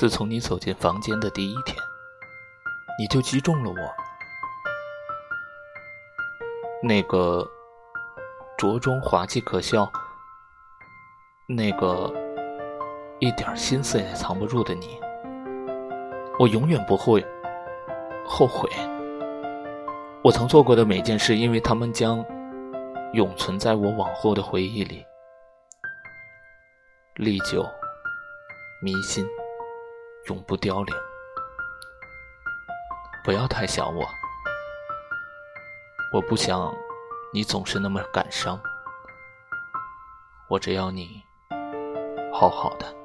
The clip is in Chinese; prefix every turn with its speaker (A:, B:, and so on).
A: 自从你走进房间的第一天，你就击中了我。那个着装滑稽可笑，那个一点心思也藏不住的你，我永远不会后悔。我曾做过的每件事，因为他们将永存在我往后的回忆里，历久弥新。永不凋零。不要太想我，我不想你总是那么感伤。我只要你好好的。